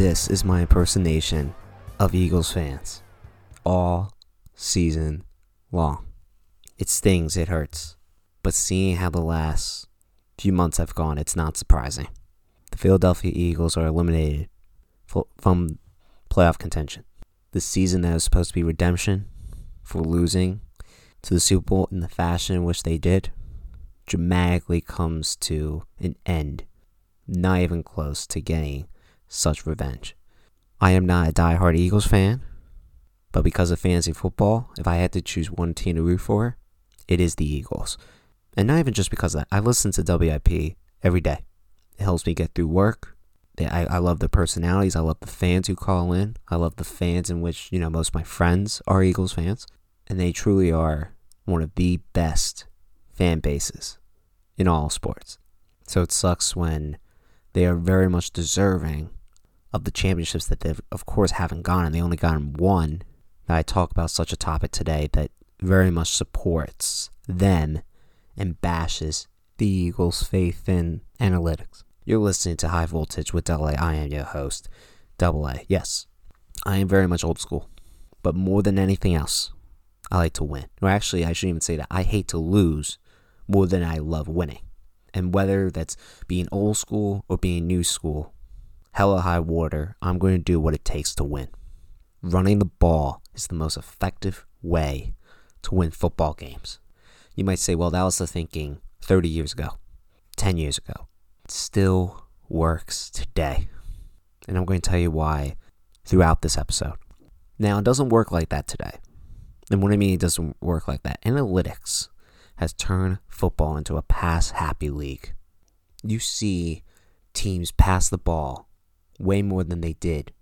This is my impersonation of Eagles fans all season long. It stings, it hurts. But seeing how the last few months have gone, it's not surprising. The Philadelphia Eagles are eliminated from playoff contention. The season that was supposed to be redemption for losing to the Super Bowl in the fashion in which they did dramatically comes to an end. Not even close to getting such revenge. I am not a die-hard Eagles fan, but because of fantasy football, if I had to choose one team to root for, it is the Eagles. And not even just because of that. I listen to WIP every day. It helps me get through work. I, I love the personalities. I love the fans who call in. I love the fans in which, you know, most of my friends are Eagles fans. And they truly are one of the best fan bases in all sports. So it sucks when they are very much deserving of the championships that they've, of course, haven't gotten. They only gotten one. I talk about such a topic today that very much supports them and bashes the Eagles' faith in analytics. You're listening to High Voltage with Double A. I am your host, Double A. Yes, I am very much old school, but more than anything else, I like to win. Or actually, I shouldn't even say that. I hate to lose more than I love winning. And whether that's being old school or being new school, hella high water, I'm going to do what it takes to win. Running the ball is the most effective way to win football games. You might say, well, that was the thinking 30 years ago, 10 years ago. It still works today. And I'm going to tell you why throughout this episode. Now, it doesn't work like that today. And what I mean it doesn't work like that, analytics has turned football into a pass happy league. You see teams pass the ball way more than they did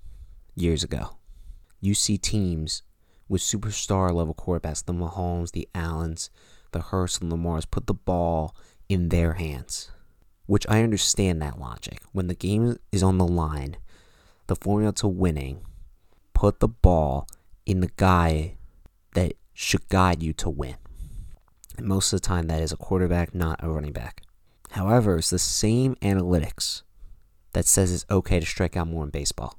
years ago. You see teams with superstar level quarterbacks, the Mahomes, the Allens, the Hurts, and Lamars, put the ball in their hands. Which I understand that logic. When the game is on the line, the formula to winning, put the ball in the guy that should guide you to win. And most of the time, that is a quarterback, not a running back. However, it's the same analytics that says it's okay to strike out more in baseball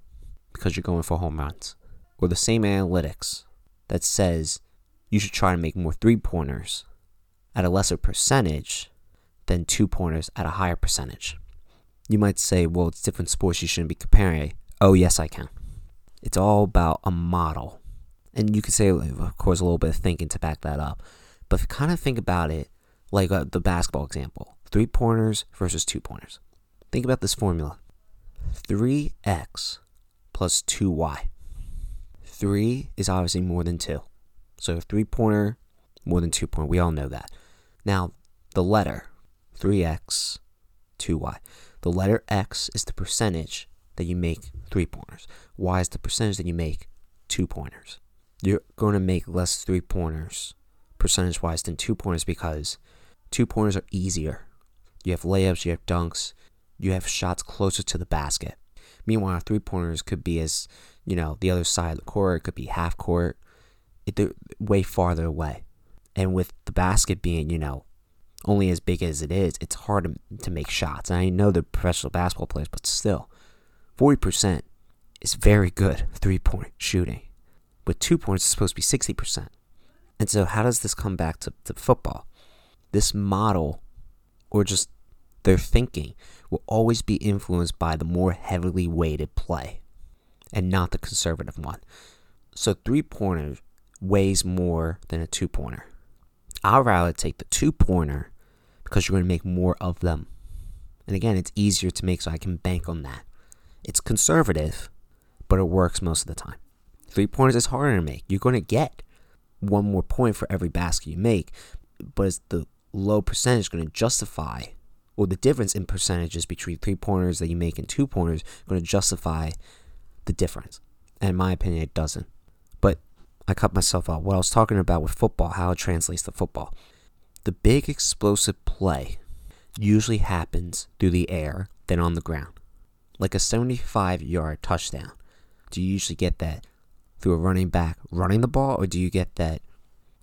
because you're going for home runs. Or the same analytics that says you should try to make more three pointers at a lesser percentage than two pointers at a higher percentage. You might say, well, it's different sports, you shouldn't be comparing. Oh, yes, I can. It's all about a model. And you could say, of course, a little bit of thinking to back that up. But kind of think about it like uh, the basketball example three pointers versus two pointers. Think about this formula 3x plus 2y. 3 is obviously more than 2. So 3 pointer, more than 2 pointer. We all know that. Now, the letter 3x, 2y. The letter x is the percentage that you make 3 pointers. Y is the percentage that you make 2 pointers. You're going to make less 3 pointers percentage wise than 2 pointers because 2 pointers are easier. You have layups, you have dunks, you have shots closer to the basket. Meanwhile, three pointers could be as, you know, the other side of the court, it could be half court, it, way farther away. And with the basket being, you know, only as big as it is, it's hard to, to make shots. And I know the professional basketball players, but still, 40% is very good three point shooting. With two points, it's supposed to be 60%. And so, how does this come back to, to football? This model, or just their thinking will always be influenced by the more heavily weighted play and not the conservative one. So three pointer weighs more than a two pointer. I'd rather take the two pointer because you're going to make more of them. And again, it's easier to make so I can bank on that. It's conservative, but it works most of the time. Three pointers is harder to make. You're going to get one more point for every basket you make, but it's the low percentage going to justify or the difference in percentages between three pointers that you make and two pointers going to justify the difference. And in my opinion, it doesn't. But I cut myself out. What I was talking about with football, how it translates to football. The big explosive play usually happens through the air than on the ground. Like a 75 yard touchdown. Do you usually get that through a running back running the ball, or do you get that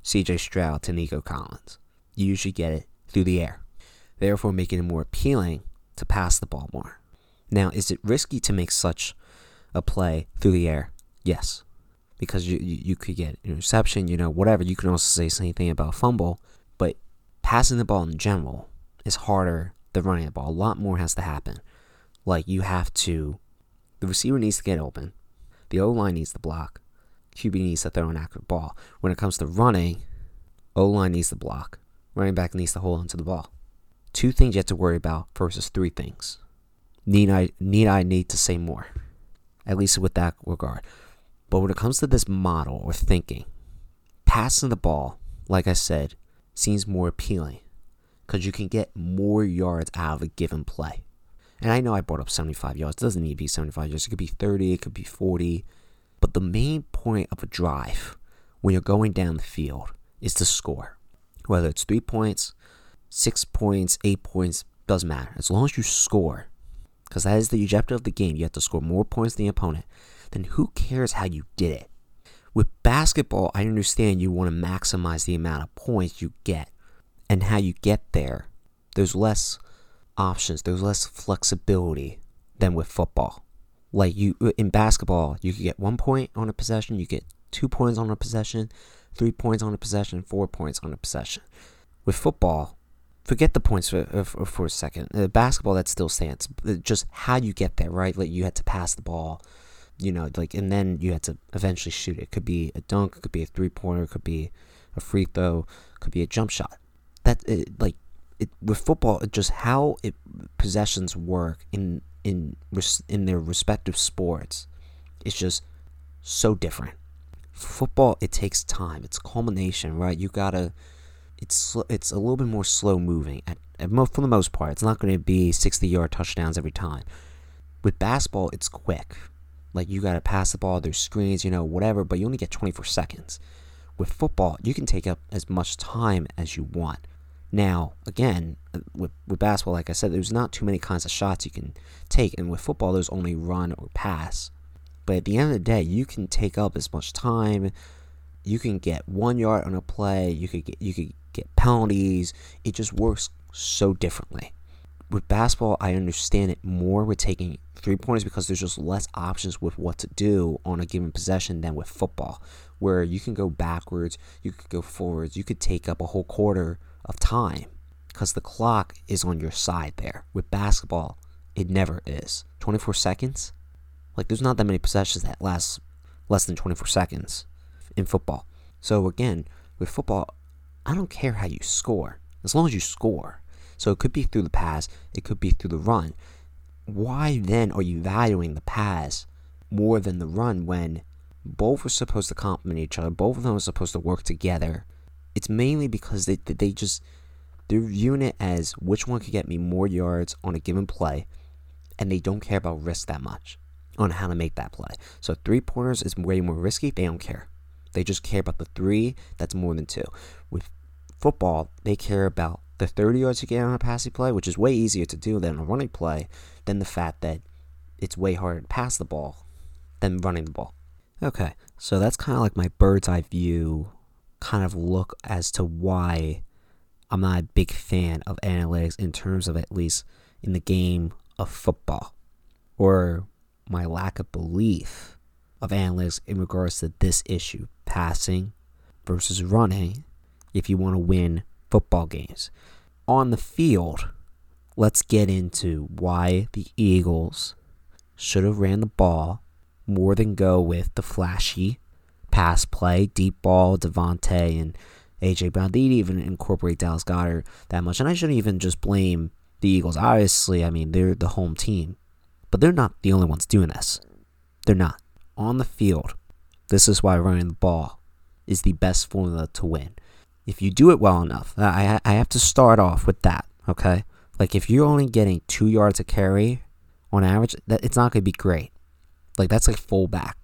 CJ Stroud to Nico Collins? You usually get it through the air therefore making it more appealing to pass the ball more. Now, is it risky to make such a play through the air? Yes, because you you, you could get interception, you know, whatever. You can also say the same thing about fumble, but passing the ball in general is harder than running the ball. A lot more has to happen. Like you have to, the receiver needs to get open, the O line needs to block, QB needs to throw an accurate ball. When it comes to running, O line needs to block, running back needs to hold onto the ball. Two things you have to worry about versus three things. Need I need I need to say more? At least with that regard. But when it comes to this model or thinking, passing the ball, like I said, seems more appealing because you can get more yards out of a given play. And I know I brought up 75 yards. It doesn't need to be 75 yards. It could be 30, it could be 40. But the main point of a drive when you're going down the field is to score. Whether it's three points, six points, eight points, doesn't matter. As long as you score, because that is the objective of the game. You have to score more points than the opponent. Then who cares how you did it? With basketball, I understand you want to maximize the amount of points you get and how you get there. There's less options, there's less flexibility than with football. Like you in basketball, you can get one point on a possession, you get two points on a possession, three points on a possession, four points on a possession. With football, forget the points for, for, for a second. Uh, basketball, that still stands. Just how you get there, right? Like you had to pass the ball, you know, like, and then you had to eventually shoot it. it could be a dunk, it could be a three pointer, it could be a free throw, could be a jump shot. That, it, like, it, with football, just how it possessions work in in in their respective sports It's just so different. Football, it takes time. It's culmination, right? You gotta. It's it's a little bit more slow moving. At, at for the most part, it's not going to be sixty yard touchdowns every time. With basketball, it's quick. Like you gotta pass the ball. There's screens, you know, whatever. But you only get twenty four seconds. With football, you can take up as much time as you want now, again, uh, with, with basketball, like I said, there's not too many kinds of shots you can take, and with football, there's only run or pass. But at the end of the day, you can take up as much time. You can get one yard on a play. You could get you could get penalties. It just works so differently. With basketball, I understand it more with taking three pointers because there's just less options with what to do on a given possession than with football, where you can go backwards, you could go forwards, you could take up a whole quarter of time because the clock is on your side there. With basketball, it never is. 24 seconds? Like, there's not that many possessions that last less than 24 seconds in football. So, again, with football, I don't care how you score, as long as you score. So, it could be through the pass, it could be through the run. Why then are you valuing the pass more than the run when both are supposed to complement each other? Both of them are supposed to work together it's mainly because they they just they're viewing it as which one could get me more yards on a given play, and they don't care about risk that much on how to make that play. So three pointers is way more risky. They don't care. They just care about the three that's more than two. With football, they care about the 30 yards you get on a passing play, which is way easier to do than a running play, than the fact that it's way harder to pass the ball than running the ball. Okay, so that's kind of like my bird's eye view kind of look as to why I'm not a big fan of analytics in terms of at least in the game of football or my lack of belief of analytics in regards to this issue passing versus running if you want to win football games. On the field, let's get into why the Eagles should have ran the ball more than go with the flashy pass play, deep ball, DeVonta and AJ Brown. They didn't even incorporate Dallas Goedert that much. And I shouldn't even just blame the Eagles. Obviously, I mean, they're the home team. But they're not the only ones doing this. They're not. On the field, this is why running the ball is the best formula to win. If you do it well enough, I, I have to start off with that, okay? Like, if you're only getting two yards a carry on average, that it's not going to be great. Like, that's like fullback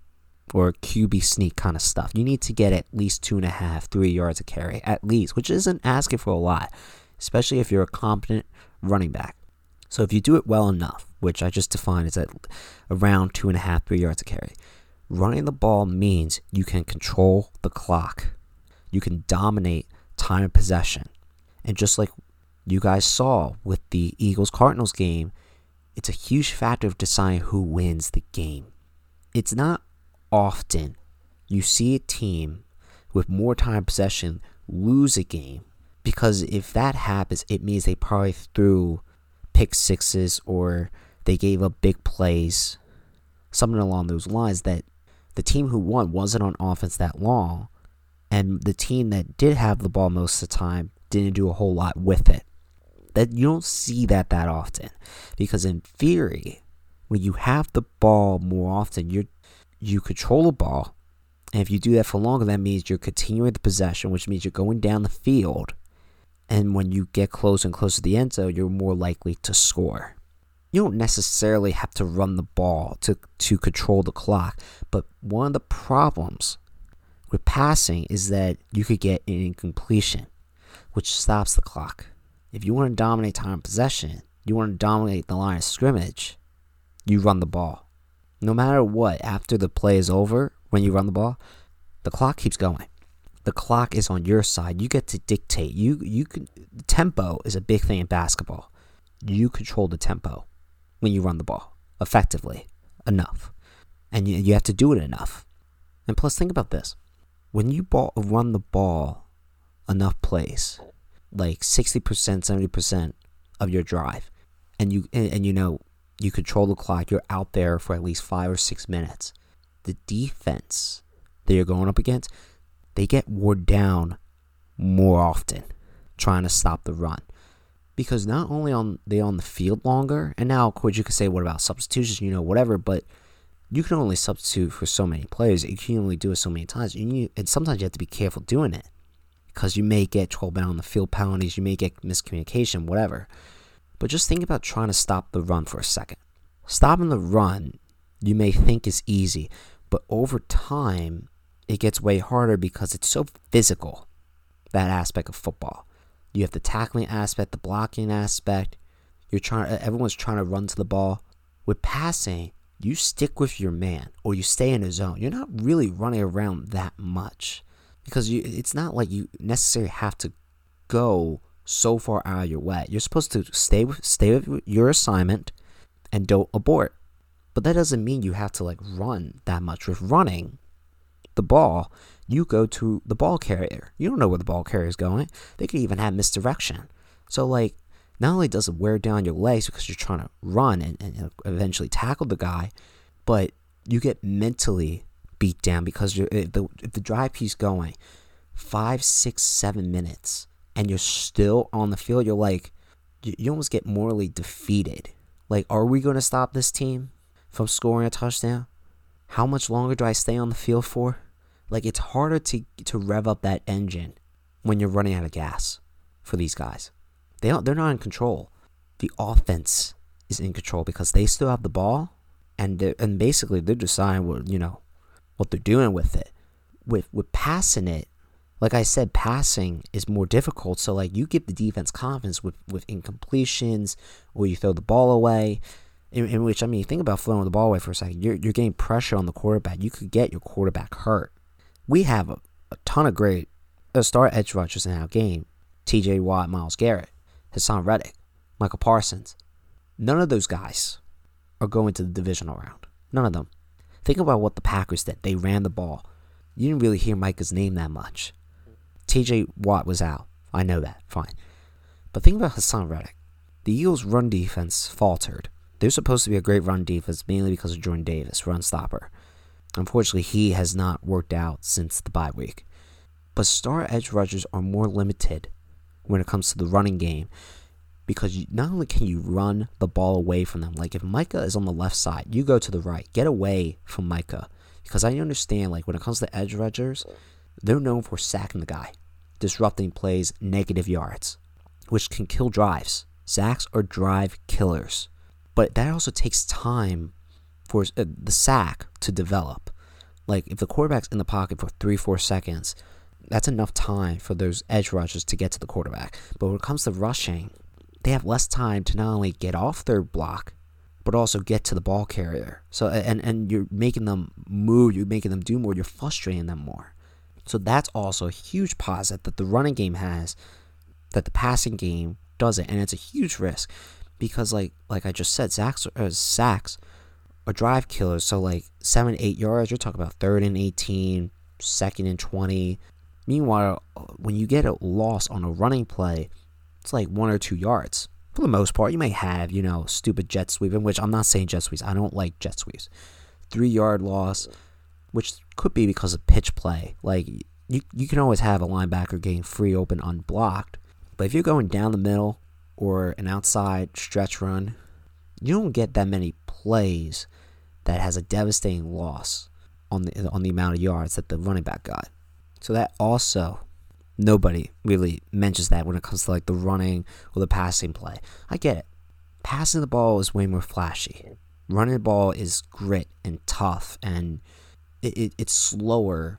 or QB sneak kind of stuff. You need to get at least two and a half, three yards of carry, at least, which isn't asking for a lot, especially if you're a competent running back. So if you do it well enough, which I just defined as at around two and a half, three yards of carry, running the ball means you can control the clock. You can dominate time of possession. And just like you guys saw with the Eagles Cardinals game, it's a huge factor of deciding who wins the game it's not often you see a team with more time possession lose a game because if that happens, it means they probably threw pick sixes or they gave up big plays, something along those lines that the team who won wasn't on offense that long, and the team that did have the ball most of the time didn't do a whole lot with it. That you don't see that that often because in theory, when you have the ball more often, you you control the ball, and if you do that for longer, that means you're continuing the possession, which means you're going down the field. And when you get closer and closer to the end zone, you're more likely to score. You don't necessarily have to run the ball to, to control the clock, but one of the problems with passing is that you could get an incompletion, which stops the clock. If you want to dominate time possession, you want to dominate the line of scrimmage, you run the ball. No matter what, after the play is over, when you run the ball, the clock keeps going. The clock is on your side. You get to dictate. You you can tempo is a big thing in basketball. You control the tempo when you run the ball effectively enough, and you, you have to do it enough. And plus, think about this: when you ball, run the ball enough plays, like sixty percent, seventy percent of your drive, and you and, and you know you control the clock. You're out there for at least five or six minutes the defense that you're going up against, they get wore down more often trying to stop the run. Because not only on they on the field longer, and now of course you could say what about substitutions, you know, whatever, but you can only substitute for so many players. You can only do it so many times. And, you, and sometimes you have to be careful doing it. Because you may get 12 men on the field penalties, you may get miscommunication, whatever. But just think about trying to stop the run for a second. Stopping the run, you may think is easy, but over time, it gets way harder because it's so physical, that aspect of football. You have the tackling aspect, the blocking aspect. You're trying everyone's trying to run to the ball. With passing, you stick with your man or you stay in a zone. You're not really running around that much because you, it's not like you necessarily have to go so far out of your way. You're supposed to stay with stay with your assignment and don't abort. But that doesn't mean you have to like run that much. With running the ball, you go to the ball carrier. You don't know where the ball carrier is going. They could even have misdirection. So like not only does it wear down your legs because you're trying to run and, and eventually tackle the guy, but you get mentally beat down because you're, if the, if the drive piece going five, six, seven minutes and you're still on the field, you're like, you, you almost get morally defeated. Like, are we going to stop this team? from scoring a touchdown? How much longer do I stay on the field for? Like it's harder to to rev up that engine when you're running out of gas for these guys. They don't, they're not in control. The offense is in control because they still have the ball and and basically they're deciding what you know what they're doing with it. With with passing it, like I said, passing is more difficult. So like you give the defense confidence with with incompletions or you throw the ball away in, in, which I mean, think about throwing the ball away for a second. You're you're getting pressure on the quarterback. You could get your quarterback hurt. We have a, a ton of great uh, star edge rushers in our game: T.J. Watt, Myles Garrett, Haason Reddick, Micah Parsons. None of those guys are going to the divisional round. None of them. Think about what the Packers did. They ran the ball. You didn't really hear Micah's name that much. T.J. Watt was out. I know that. Fine. But think about Haason Reddick. The Eagles' run defense faltered they're supposed to be a great run defense, mainly because of Jordan Davis, run stopper. Unfortunately, he has not worked out since the bye week. But star edge rushers are more limited when it comes to the running game because you, not only can you run the ball away from them, like if Micah is on the left side, you go to the right, get away from Micah. Because I understand, like when it comes to edge rushers, they're known for sacking the guy, disrupting plays, negative yards, which can kill drives. Sacks are drive killers. But that also takes time for uh, the sack to develop. Like if the quarterback's in the pocket for three, four seconds, that's enough time for those edge rushers to get to the quarterback. But when it comes to rushing, they have less time to not only get off their block, but also get to the ball carrier. So and and you're making them move, you're making them do more, you're frustrating them more. So that's also a huge positive that the running game has, that the passing game doesn't, and it's a huge risk because like like I just said, sacks uh, sacks are drive killers. So like seven, eight yards, you're talking about third and 18, second and 20. Meanwhile, when you get a loss on a running play, it's like one or two yards. For the most part, you may have, you know, stupid jet sweep, in which I'm not saying jet sweeps. I don't like jet sweeps. Three yard loss, which could be because of pitch play. Like, you, you can always have a linebacker getting free open unblocked. But if you're going down the middle or an outside stretch run, you don't get that many plays that has a devastating loss on the on the amount of yards that the running back got. So that also nobody really mentions that when it comes to like the running or the passing play. I get it. Passing the ball is way more flashy. Running the ball is grit and tough and it, it, it's slower,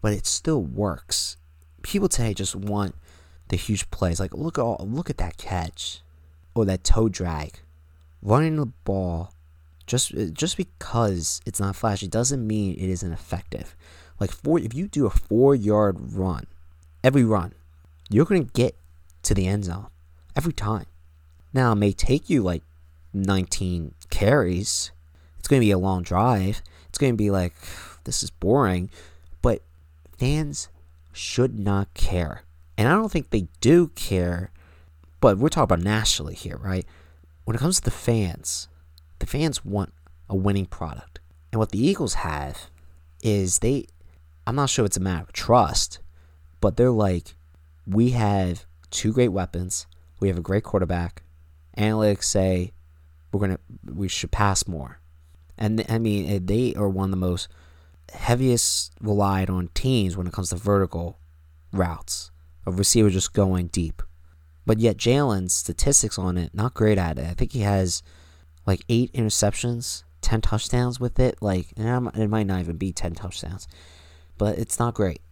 but it still works. People today just want the huge plays. Like look at look at that catch or that toe drag. Running the ball just just because it's not flashy doesn't mean it isn't effective. Like four, if you do a four yard run, every run, you're gonna get to the end zone every time. Now it may take you like 19 carries. It's gonna be a long drive. It's gonna be like this is boring, but fans should not care, and I don't think they do care. But we're talking about nationally here, right? When it comes to the fans, the fans want a winning product. And what the Eagles have is they, I'm not sure it's a matter of trust, but they're like, we have two great weapons, we have a great quarterback. Analytics say we're gonna, we should pass more. And I mean, eh, they are one of the most heaviest relied on teams when it comes to vertical routes of receiver just going deep. But yet Jalen's statistics on it, not great at it. I think he has like eight interceptions, ten touchdowns with it. Like, and it might not even be ten touchdowns, but it's not great.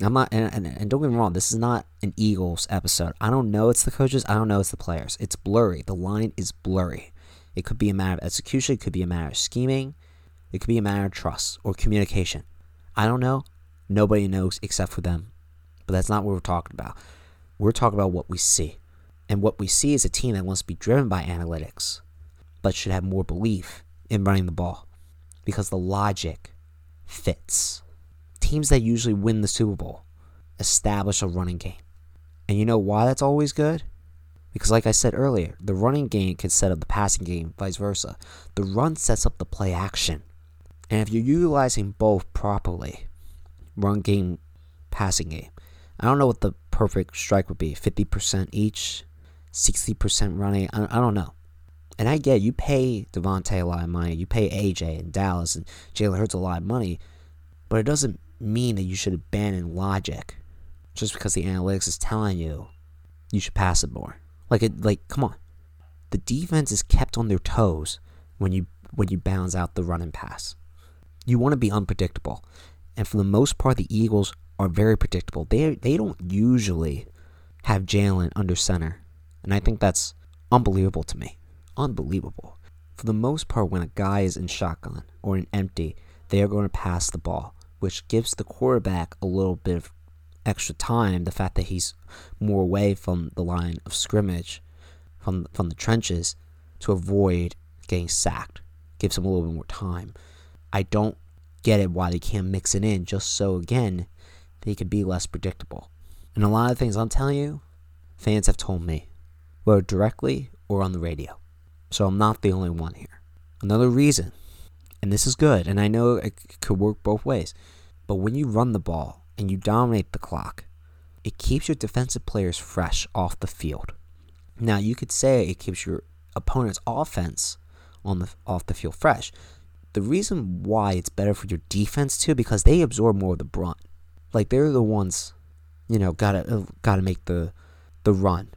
I'm not, and, and, and, don't get me wrong, this is not an Eagles episode. I don't know it's the coaches. I don't know it's the players. It's blurry. The line is blurry. It could be a matter of execution. It could be a matter of scheming. It could be a matter of trust or communication. I don't know. Nobody knows except for them. But that's not what we're talking about. We're talking about what we see. And what we see is a team that wants to be driven by analytics but should have more belief in running the ball because the logic fits. Teams that usually win the Super Bowl establish a running game. And you know why that's always good? Because, like I said earlier, the running game can set up the passing game, vice versa. The run sets up the play action. And if you're utilizing both properly, run game, passing game, I don't know what the perfect strike would be 50% each, 60% running, I, I don't know. And I get you pay DeVonta a lot of money, you pay AJ and Dallas and Jalen Hurts a lot of money, but it doesn't mean that you should abandon logic just because the analytics is telling you you should pass it more. Like it, like come on, the defense is kept on their toes when you when you bounce out the run and pass. You want to be unpredictable, and for the most part, the Eagles are very predictable. They they don't usually have Jalen under center, and I think that's unbelievable to me unbelievable. For the most part, when a guy is in shotgun or in empty, they are going to pass the ball, which gives the quarterback a little bit of extra time. The fact that he's more away from the line of scrimmage, from from the trenches, to avoid getting sacked, gives him a little bit more time. I don't get it why they can't mix it in, just so again they could be less predictable. And a lot of things I'm telling you, fans have told me, whether directly or on the radio. So I'm not the only one here. Another reason, and this is good, and I know it could work both ways, but when you run the ball and you dominate the clock, it keeps your defensive players fresh off the field. Now, you could say it keeps your opponent's offense on the off the field fresh. The reason why it's better for your defense too because they absorb more of the brunt. Like they're the ones, you know, gotta uh, gotta make the the run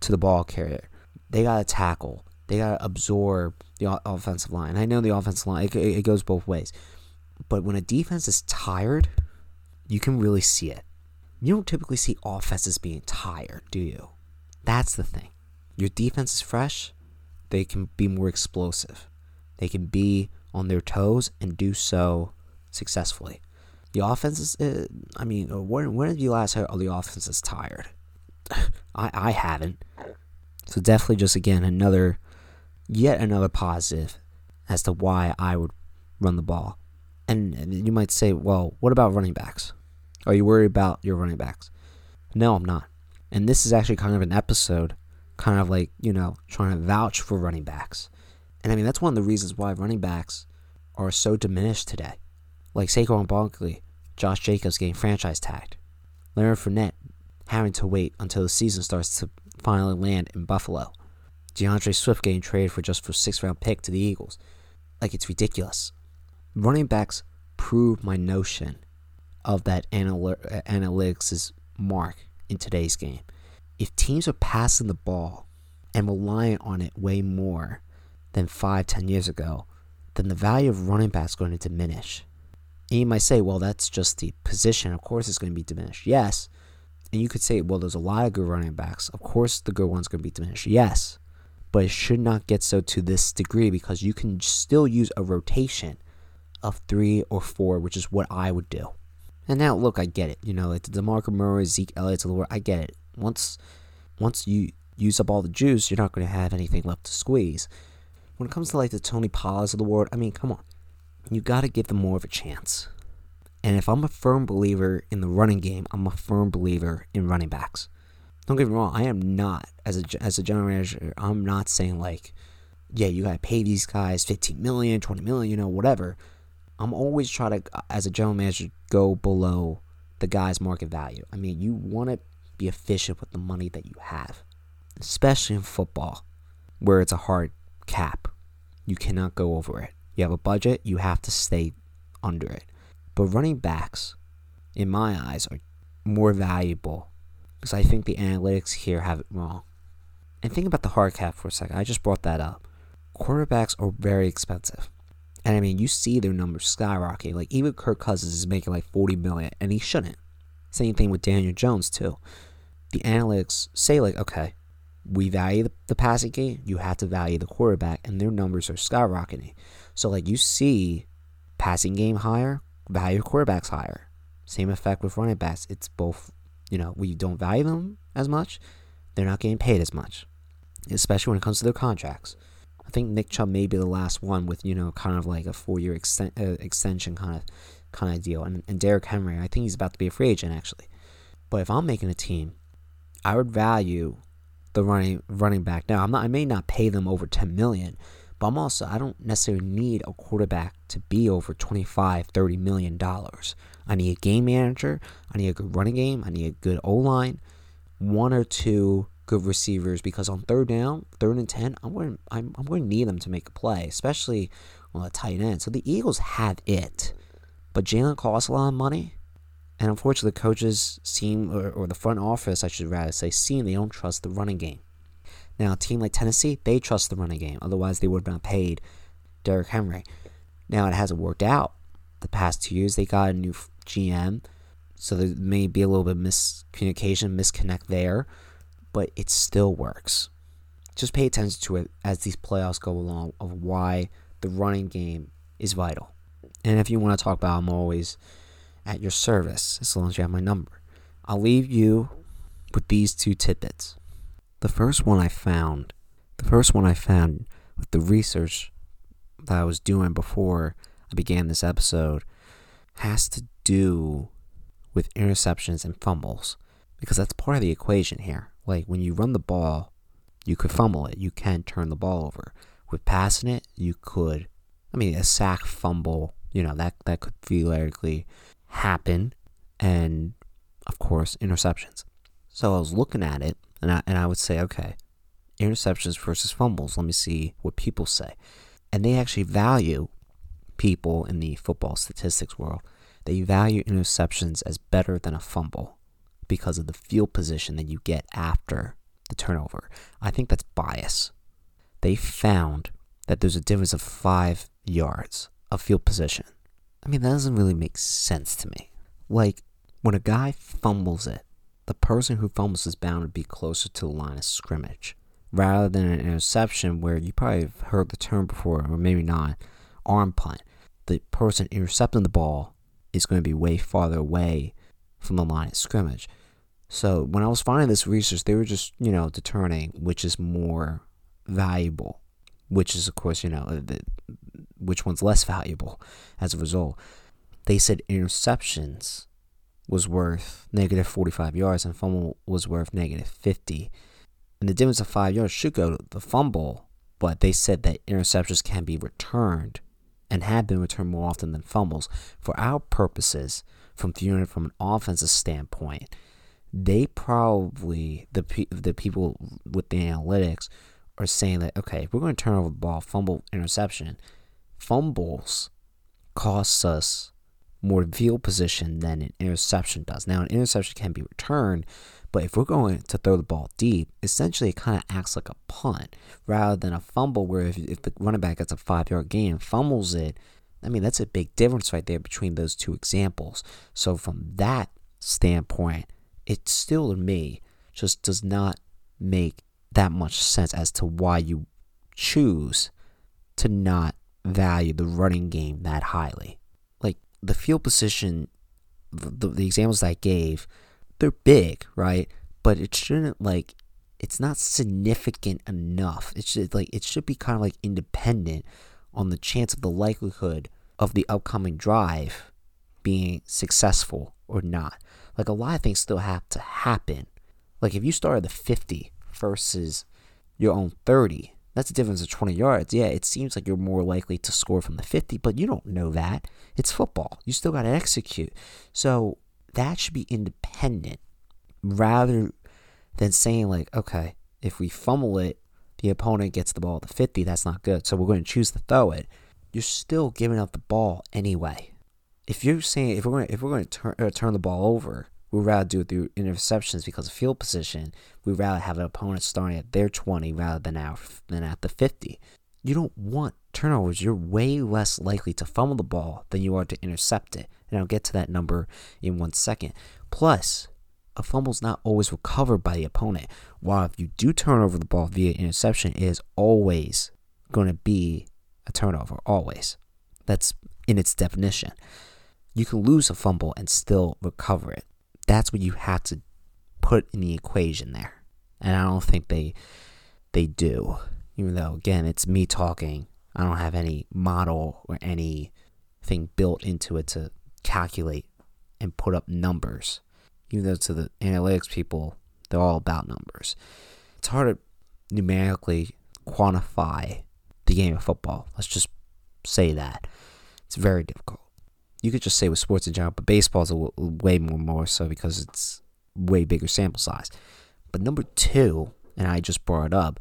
to the ball carrier. They gotta tackle. They got to absorb the offensive line. I know the offensive line, it, it goes both ways. But when a defense is tired, you can really see it. You don't typically see offenses being tired, do you? That's the thing. Your defense is fresh, they can be more explosive. They can be on their toes and do so successfully. The offense is, uh, I mean, uh, when, when did you last hear, oh, the offense is tired? I, I haven't. So definitely just, again, another yet another positive as to why I would run the ball. And you might say, well, what about running backs? Are you worried about your running backs? No, I'm not. And this is actually kind of an episode, kind of like, you know, trying to vouch for running backs. And I mean, that's one of the reasons why running backs are so diminished today. Like Saquon Barkley, Josh Jacobs getting franchise tagged, Leonard Fournette having to wait until the season starts to finally land in Buffalo, D'Andre Swift getting traded for just for six round pick to the Eagles. Like it's ridiculous. Running backs prove my notion of that anal- uh, analytics' mark in today's game. If teams are passing the ball and relying on it way more than five, ten years ago, then the value of running backs is going to diminish. And you might say, well, that's just the position. Of course, it's going to be diminished. Yes. And you could say, well, there's a lot of good running backs. Of course, the good one's going to be diminished. Yes. But it should not get so to this degree because you can still use a rotation of three or four, which is what I would do. And now, look, I get it. You know, it's DeMarco Murray, Zeke Elliott, to the world, I get it. Once, once you use up all the juice, you're not going to have anything left to squeeze. When it comes to like the Tony Pollards of the world, I mean, come on, you got to give them more of a chance. And if I'm a firm believer in the running game, I'm a firm believer in running backs. Don't get me wrong, I am not as a as a general manager. I'm not saying like, yeah, you got to pay these guys 15 million, 20 million, you know, whatever. I'm always trying to, as a general manager, go below the guy's market value. I mean, you want to be efficient with the money that you have, especially in football, where it's a hard cap. You cannot go over it. You have a budget, you have to stay under it. But running backs, in my eyes, are more valuable because I think the analytics here have it wrong. And think about the hard cap for a second. I just brought that up. Quarterbacks are very expensive. And I mean, you see their numbers skyrocket. Like even Kirk Cousins is making like 40 million, and he shouldn't. Same thing with Daniel Jones too. The analytics say like, okay, we value the, the passing game. You have to value the quarterback, and their numbers are skyrocketing. So like you see, passing game higher, value quarterbacks higher. Same effect with running backs. It's both. You know, we don't value them as much. They're not getting paid as much, especially when it comes to their contracts. I think Nick Chubb may be the last one with you know kind of like a four year exten- uh, extension kind of kind of deal. And and Derrick Henry, I think he's about to be a free agent actually. But if I'm making a team, I would value the running running back. Now I'm not. I may not pay them over 10 million, but I'm also I don't necessarily need a quarterback to be over 25, 30 million dollars. I need a game manager. I need a good running game. I need a good O line, one or two good receivers because on third down, third and ten, I'm going I'm, I'm going to need them to make a play, especially on a tight end. So the Eagles have it, but Jalen costs a lot of money, and unfortunately, the coaches seem or, or the front office, I should rather say, seem they don't trust the running game. Now, a team like Tennessee, they trust the running game. Otherwise, they would have not paid Derrick Henry. Now, it hasn't worked out. The past two years, they got a new GM, so there may be a little bit of miscommunication, misconnect there but it still works. Just pay attention to it as these playoffs go along of why the running game is vital. And if you want to talk about, I'm always at your service as long as you have my number. I'll leave you with these two tidbits. The first one I found, the first one I found with the research that I was doing before I began this episode has to do with interceptions and fumbles because that's part of the equation here. Like when you run the ball, you could fumble it. You can turn the ball over. With passing it, you could. I mean, a sack, fumble, you know that that could theoretically happen, and of course interceptions. So I was looking at it, and I and I would say, okay, interceptions versus fumbles. Let me see what people say, and they actually value people in the football statistics world. They value interceptions as better than a fumble because of the field position that you get after the turnover. I think that's bias. They found that there's a difference of five yards of field position. I mean, that doesn't really make sense to me. Like, when a guy fumbles it, the person who fumbles is bound to be closer to the line of scrimmage rather than an interception where you probably have heard the term before, or maybe not, arm punt. The person intercepting the ball is going to be way farther away from the line of scrimmage. So when I was finding this research, they were just, you know, determining which is more valuable, which is, of course, you know, uh, the, which one's less valuable as a result. They said interceptions was worth negative 45 yards and fumble was worth negative 50. And the difference of five yards should go to the fumble, but they said that interceptions can be returned and have been returned more often than fumbles. For our purposes, from viewing from an offensive standpoint, they probably the the people with the analytics are saying that okay, we're going to turn over the ball, fumble, interception, fumbles costs us more field position than an interception does. Now, an interception can be returned, but if we're going to throw the ball deep, essentially it kind of acts like a punt rather than a fumble where if, if the running back gets a five yard gain fumbles it, I mean, that's a big difference right there between those two examples. So, from that standpoint, it still to me just does not make that much sense as to why you choose to not value the running game that highly. Like the field position, the, the examples I gave, they're big, right? But it shouldn't like it's not significant enough. It should like it should be kind of like independent on the chance of the likelihood of the upcoming drive being successful or not. Like a lot of things still have to happen. Like if you start at the 50 versus your own 30, that's a difference of 20 yards. Yeah, it seems like you're more likely to score from the 50, but you don't know that. It's football. You still got to execute. So that should be independent rather than saying, like, okay, if we fumble it, the opponent gets the ball at the 50. That's not good. So we're going to choose to throw it. You're still giving up the ball anyway. If you're saying if we're going to, if we're going to turn, uh, turn the ball over, we'd rather do it through interceptions because of field position. We'd rather have an opponent starting at their 20 rather than our than at the 50. You don't want turnovers. You're way less likely to fumble the ball than you are to intercept it. And I'll get to that number in one second. Plus, a fumble's not always recovered by the opponent. While if you do turn over the ball via interception, it is always going to be a turnover. Always. That's in its definition. You can lose a fumble and still recover it. That's what you have to put in the equation there. And I don't think they they do. Even though again it's me talking. I don't have any model or anything built into it to calculate and put up numbers. Even though to the analytics people, they're all about numbers. It's hard to numerically quantify the game of football. Let's just say that. It's very difficult you could just say with sports in general, but baseball's a w- way more more so because it's way bigger sample size. But number two, and I just brought up,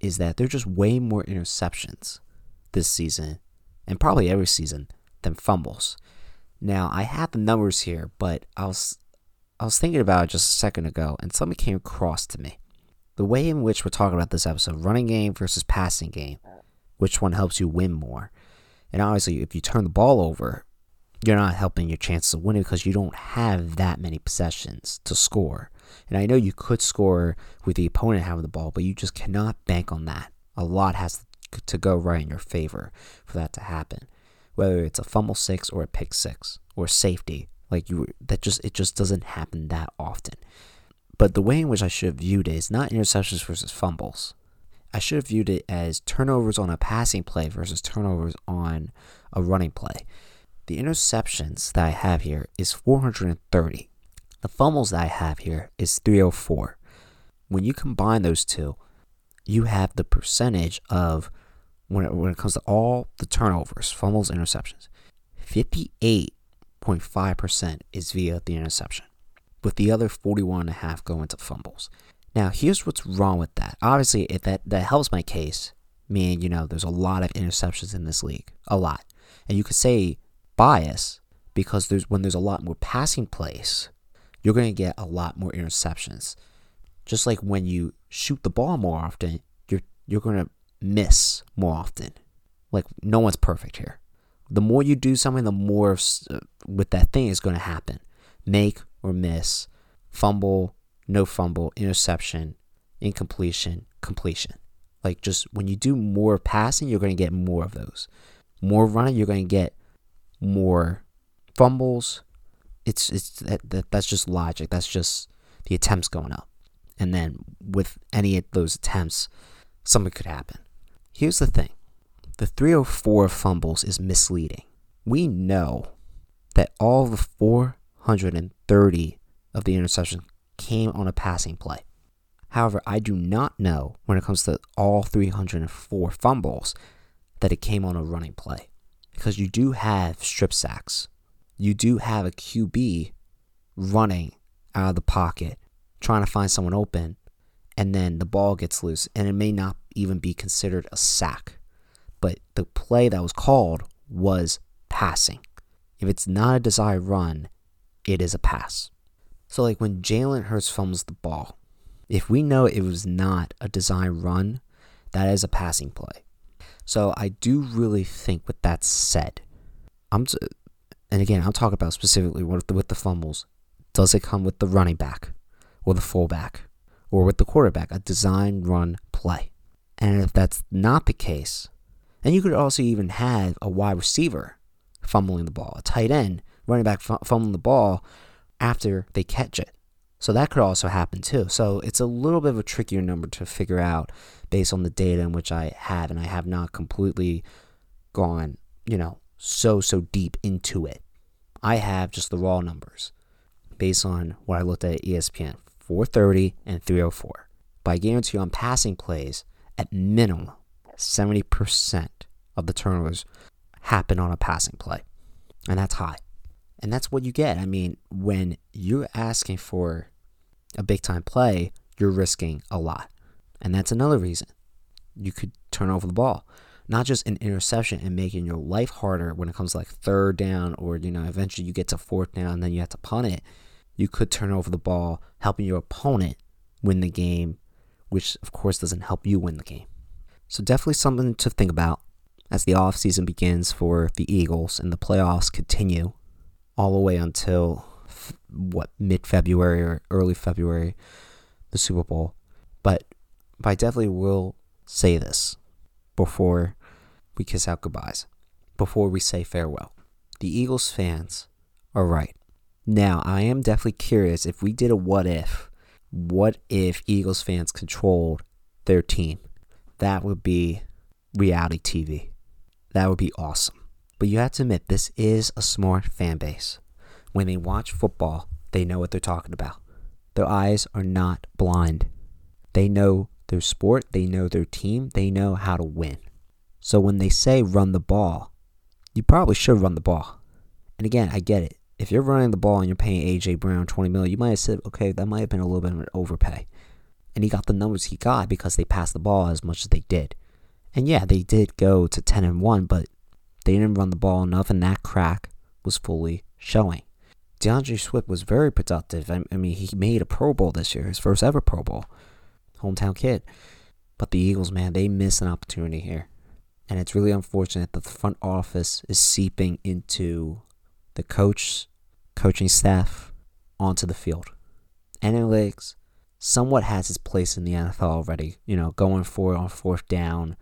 is that there's just way more interceptions this season, and probably every season, than fumbles. Now I have the numbers here, but I was I was thinking about it just a second ago, and something came across to me. The way in which we're talking about this episode, running game versus passing game, which one helps you win more? And obviously, if you turn the ball over, you're not helping your chances of winning because you don't have that many possessions to score. And I know you could score with the opponent having the ball, but you just cannot bank on that. A lot has to go right in your favor for that to happen. Whether it's a fumble six or a pick six or safety, like you that just it just doesn't happen that often. But the way in which I should have viewed it is not interceptions versus fumbles. I should have viewed it as turnovers on a passing play versus turnovers on a running play. The interceptions that I have here is 430. The fumbles that I have here is 304. When you combine those two, you have the percentage of when it, when it comes to all the turnovers, fumbles, interceptions, 58.5% is via the interception, with the other 41.5 going to fumbles. Now, here's what's wrong with that. Obviously, if that, that helps my case, meaning, you know, there's a lot of interceptions in this league, a lot. And you could say bias because there's when there's a lot more passing plays, you're going to get a lot more interceptions. Just like when you shoot the ball more often, you're you're going to miss more often. Like no one's perfect here. The more you do something, the more uh, with that thing is going to happen. Make or miss, fumble, no fumble, interception, incompletion, completion. Like just when you do more passing, you're going to get more of those. More running, you're going to get more fumbles. It's it's that, that that's just logic. That's just the attempts going up. And then with any of those attempts, something could happen. Here's the thing. the 304 fumbles is misleading. We know that all the 430 of the interceptions came on a passing play. However, I do not know when it comes to all 304 fumbles that it came on a running play because you do have strip sacks. You do have a QB running out of the pocket, trying to find someone open, and then the ball gets loose, and it may not even be considered a sack. But the play that was called was passing. If it's not a desired run, it is a pass. So, like when Jalen Hurts fumbles the ball, if we know it was not a design run, that is a passing play. So I do really think, with that said, I'm, and again, I'm talking about specifically with the, with the fumbles. Does it come with the running back, or the fullback, or with the quarterback? A design run play. And if that's not the case, and you could also even have a wide receiver fumbling the ball, a tight end running back fumbling the ball after they catch it. So that could also happen too. So it's a little bit of a trickier number to figure out based on the data in which I have, and I have not completely gone, you know, so, so deep into it. I have just the raw numbers based on what I looked at at ESPN 430 and 304. But I guarantee you on passing plays, at minimum, 70% of the turnovers happen on a passing play. And that's high. And that's what you get. I mean, when you're asking for a big time play, you're risking a lot. And that's another reason you could turn over the ball. Not just an interception and making your life harder when it comes to like third down or, you know, eventually you get to fourth down and then you have to punt it. You could turn over the ball, helping your opponent win the game, which of course doesn't help you win the game. So definitely something to think about as the offseason begins for the Eagles and the playoffs continue all the way until what mid February or early February, the Super Bowl. But, but I definitely will say this before we kiss out goodbyes, before we say farewell. The Eagles fans are right. Now, I am definitely curious if we did a what if, what if Eagles fans controlled their team? That would be reality TV. That would be awesome. But you have to admit, this is a smart fan base. When they watch football, they know what they're talking about. Their eyes are not blind. They know their sport, they know their team, they know how to win. So when they say run the ball, you probably should run the ball. And again, I get it. If you're running the ball and you're paying AJ Brown 20 million, you might have said, okay, that might have been a little bit of an overpay. And he got the numbers he got because they passed the ball as much as they did. And yeah, they did go to 10 and 1, but they didn't run the ball enough, and that crack was fully showing. D'Andre Swift was very productive. I, I mean, he made a Pro Bowl this year, his first ever Pro Bowl. Hometown kid. But the Eagles, man, they miss an opportunity here. And it's really unfortunate that the front office is seeping into the coach, coaching staff, onto the field. Analytics somewhat has its place in the NFL already, you know, going for on fourth down,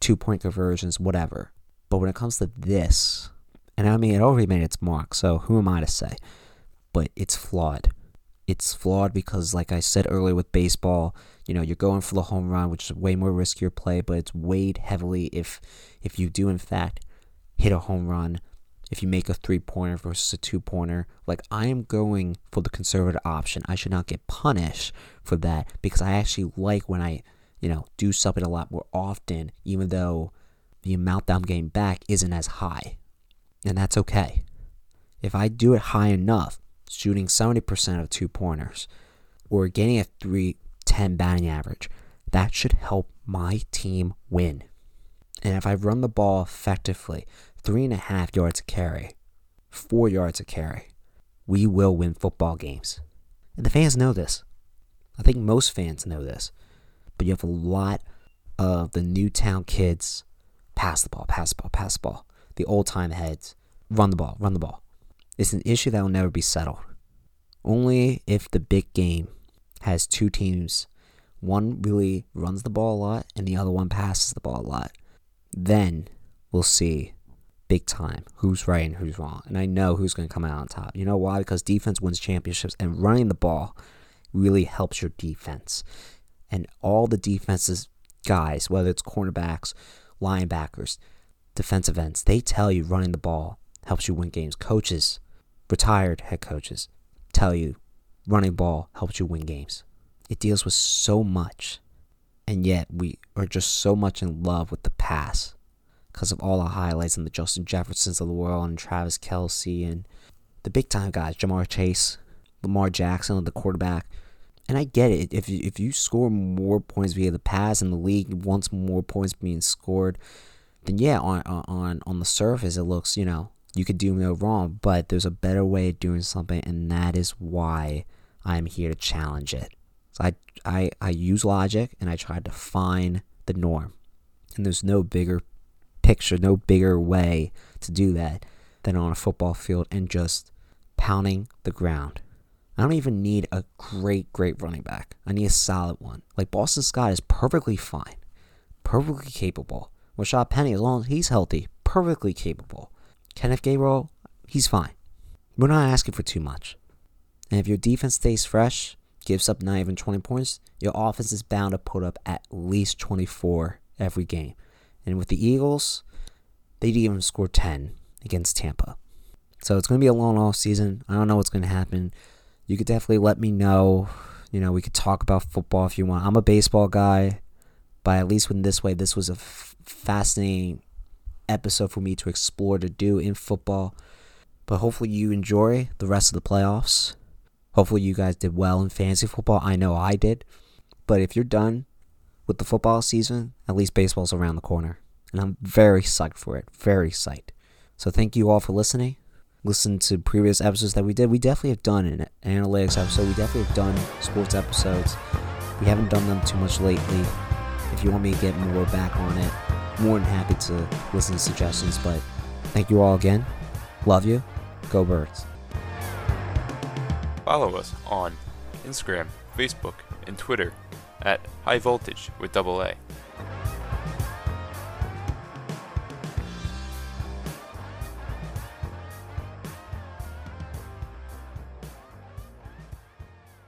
two point conversions, whatever. But when it comes to this, and I mean, it already made its mark, so who am I to say? But it's flawed. It's flawed because, like I said earlier with baseball, you know, you're going for the home run, which is way more riskier play, but it's weighed heavily if if you do in fact hit a home run, if you make a three pointer versus a two pointer. Like I am going for the conservative option. I should not get punished for that because I actually like when I, you know, do something a lot more often, even though the amount that I'm getting back isn't as high. And that's okay. If I do it high enough, shooting 70% of two pointers, or getting a 310 batting average, that should help my team win. And if I run the ball effectively, three and a half yards a carry, four yards a carry, we will win football games. And the fans know this. I think most fans know this. But you have a lot of the Newtown kids pass the ball, pass the ball, pass the ball. The old time heads run the ball, run the ball. It's an issue that will never be settled. Only if the big game has two teams, one really runs the ball a lot and the other one passes the ball a lot, then we'll see big time who's right and who's wrong. And I know who's going to come out on top. You know why? Because defense wins championships and running the ball really helps your defense. And all the defenses guys, whether it's cornerbacks, linebackers, defensive ends. They tell you running the ball helps you win games. Coaches, retired head coaches, tell you running ball helps you win games. It deals with so much. And yet we are just so much in love with the pass because of all the highlights and the Justin Jeffersons of the world and Travis Kelce and the big time guys, Ja'Marr Chase, Lamar Jackson, the quarterback. And I get it. If you, if you score more points via the pass and the league wants more points being scored, then yeah, on on on the surface it looks you know you could do me no wrong. But there's a better way of doing something, and that is why I'm here to challenge it. So I I I use logic and I try to find the norm. And there's no bigger picture, no bigger way to do that than on a football field and just pounding the ground. I don't even need a great, great running back. I need a solid one. Like Boston Scott is perfectly fine, perfectly capable. Rashaad Penny, as long as he's healthy, perfectly capable. Kenneth Gainwell, he's fine. We're not asking for too much. And if your defense stays fresh, gives up not even 20 points, your offense is bound to put up at least 24 every game. And with the Eagles, they didn't even score 10 against Tampa. So it's going to be a long off season. I don't know what's going to happen. You could definitely let me know. You know, we could talk about football if you want. I'm a baseball guy, but at least in this way, this was a f- fascinating episode for me to explore to do in football. But hopefully, you enjoy the rest of the playoffs. Hopefully, you guys did well in fantasy football. I know I did. But if you're done with the football season, at least baseball's around the corner. And I'm very psyched for it. Very psyched. So thank you all for listening. Listen to previous episodes that we did. We definitely have done an analytics episode. We definitely have done sports episodes. We haven't done them too much lately. If you want me to get more back on it, more than happy to listen to suggestions. But thank you all again. Love you. Go Birds. Follow us on Instagram, Facebook, and Twitter at High Voltage with double A.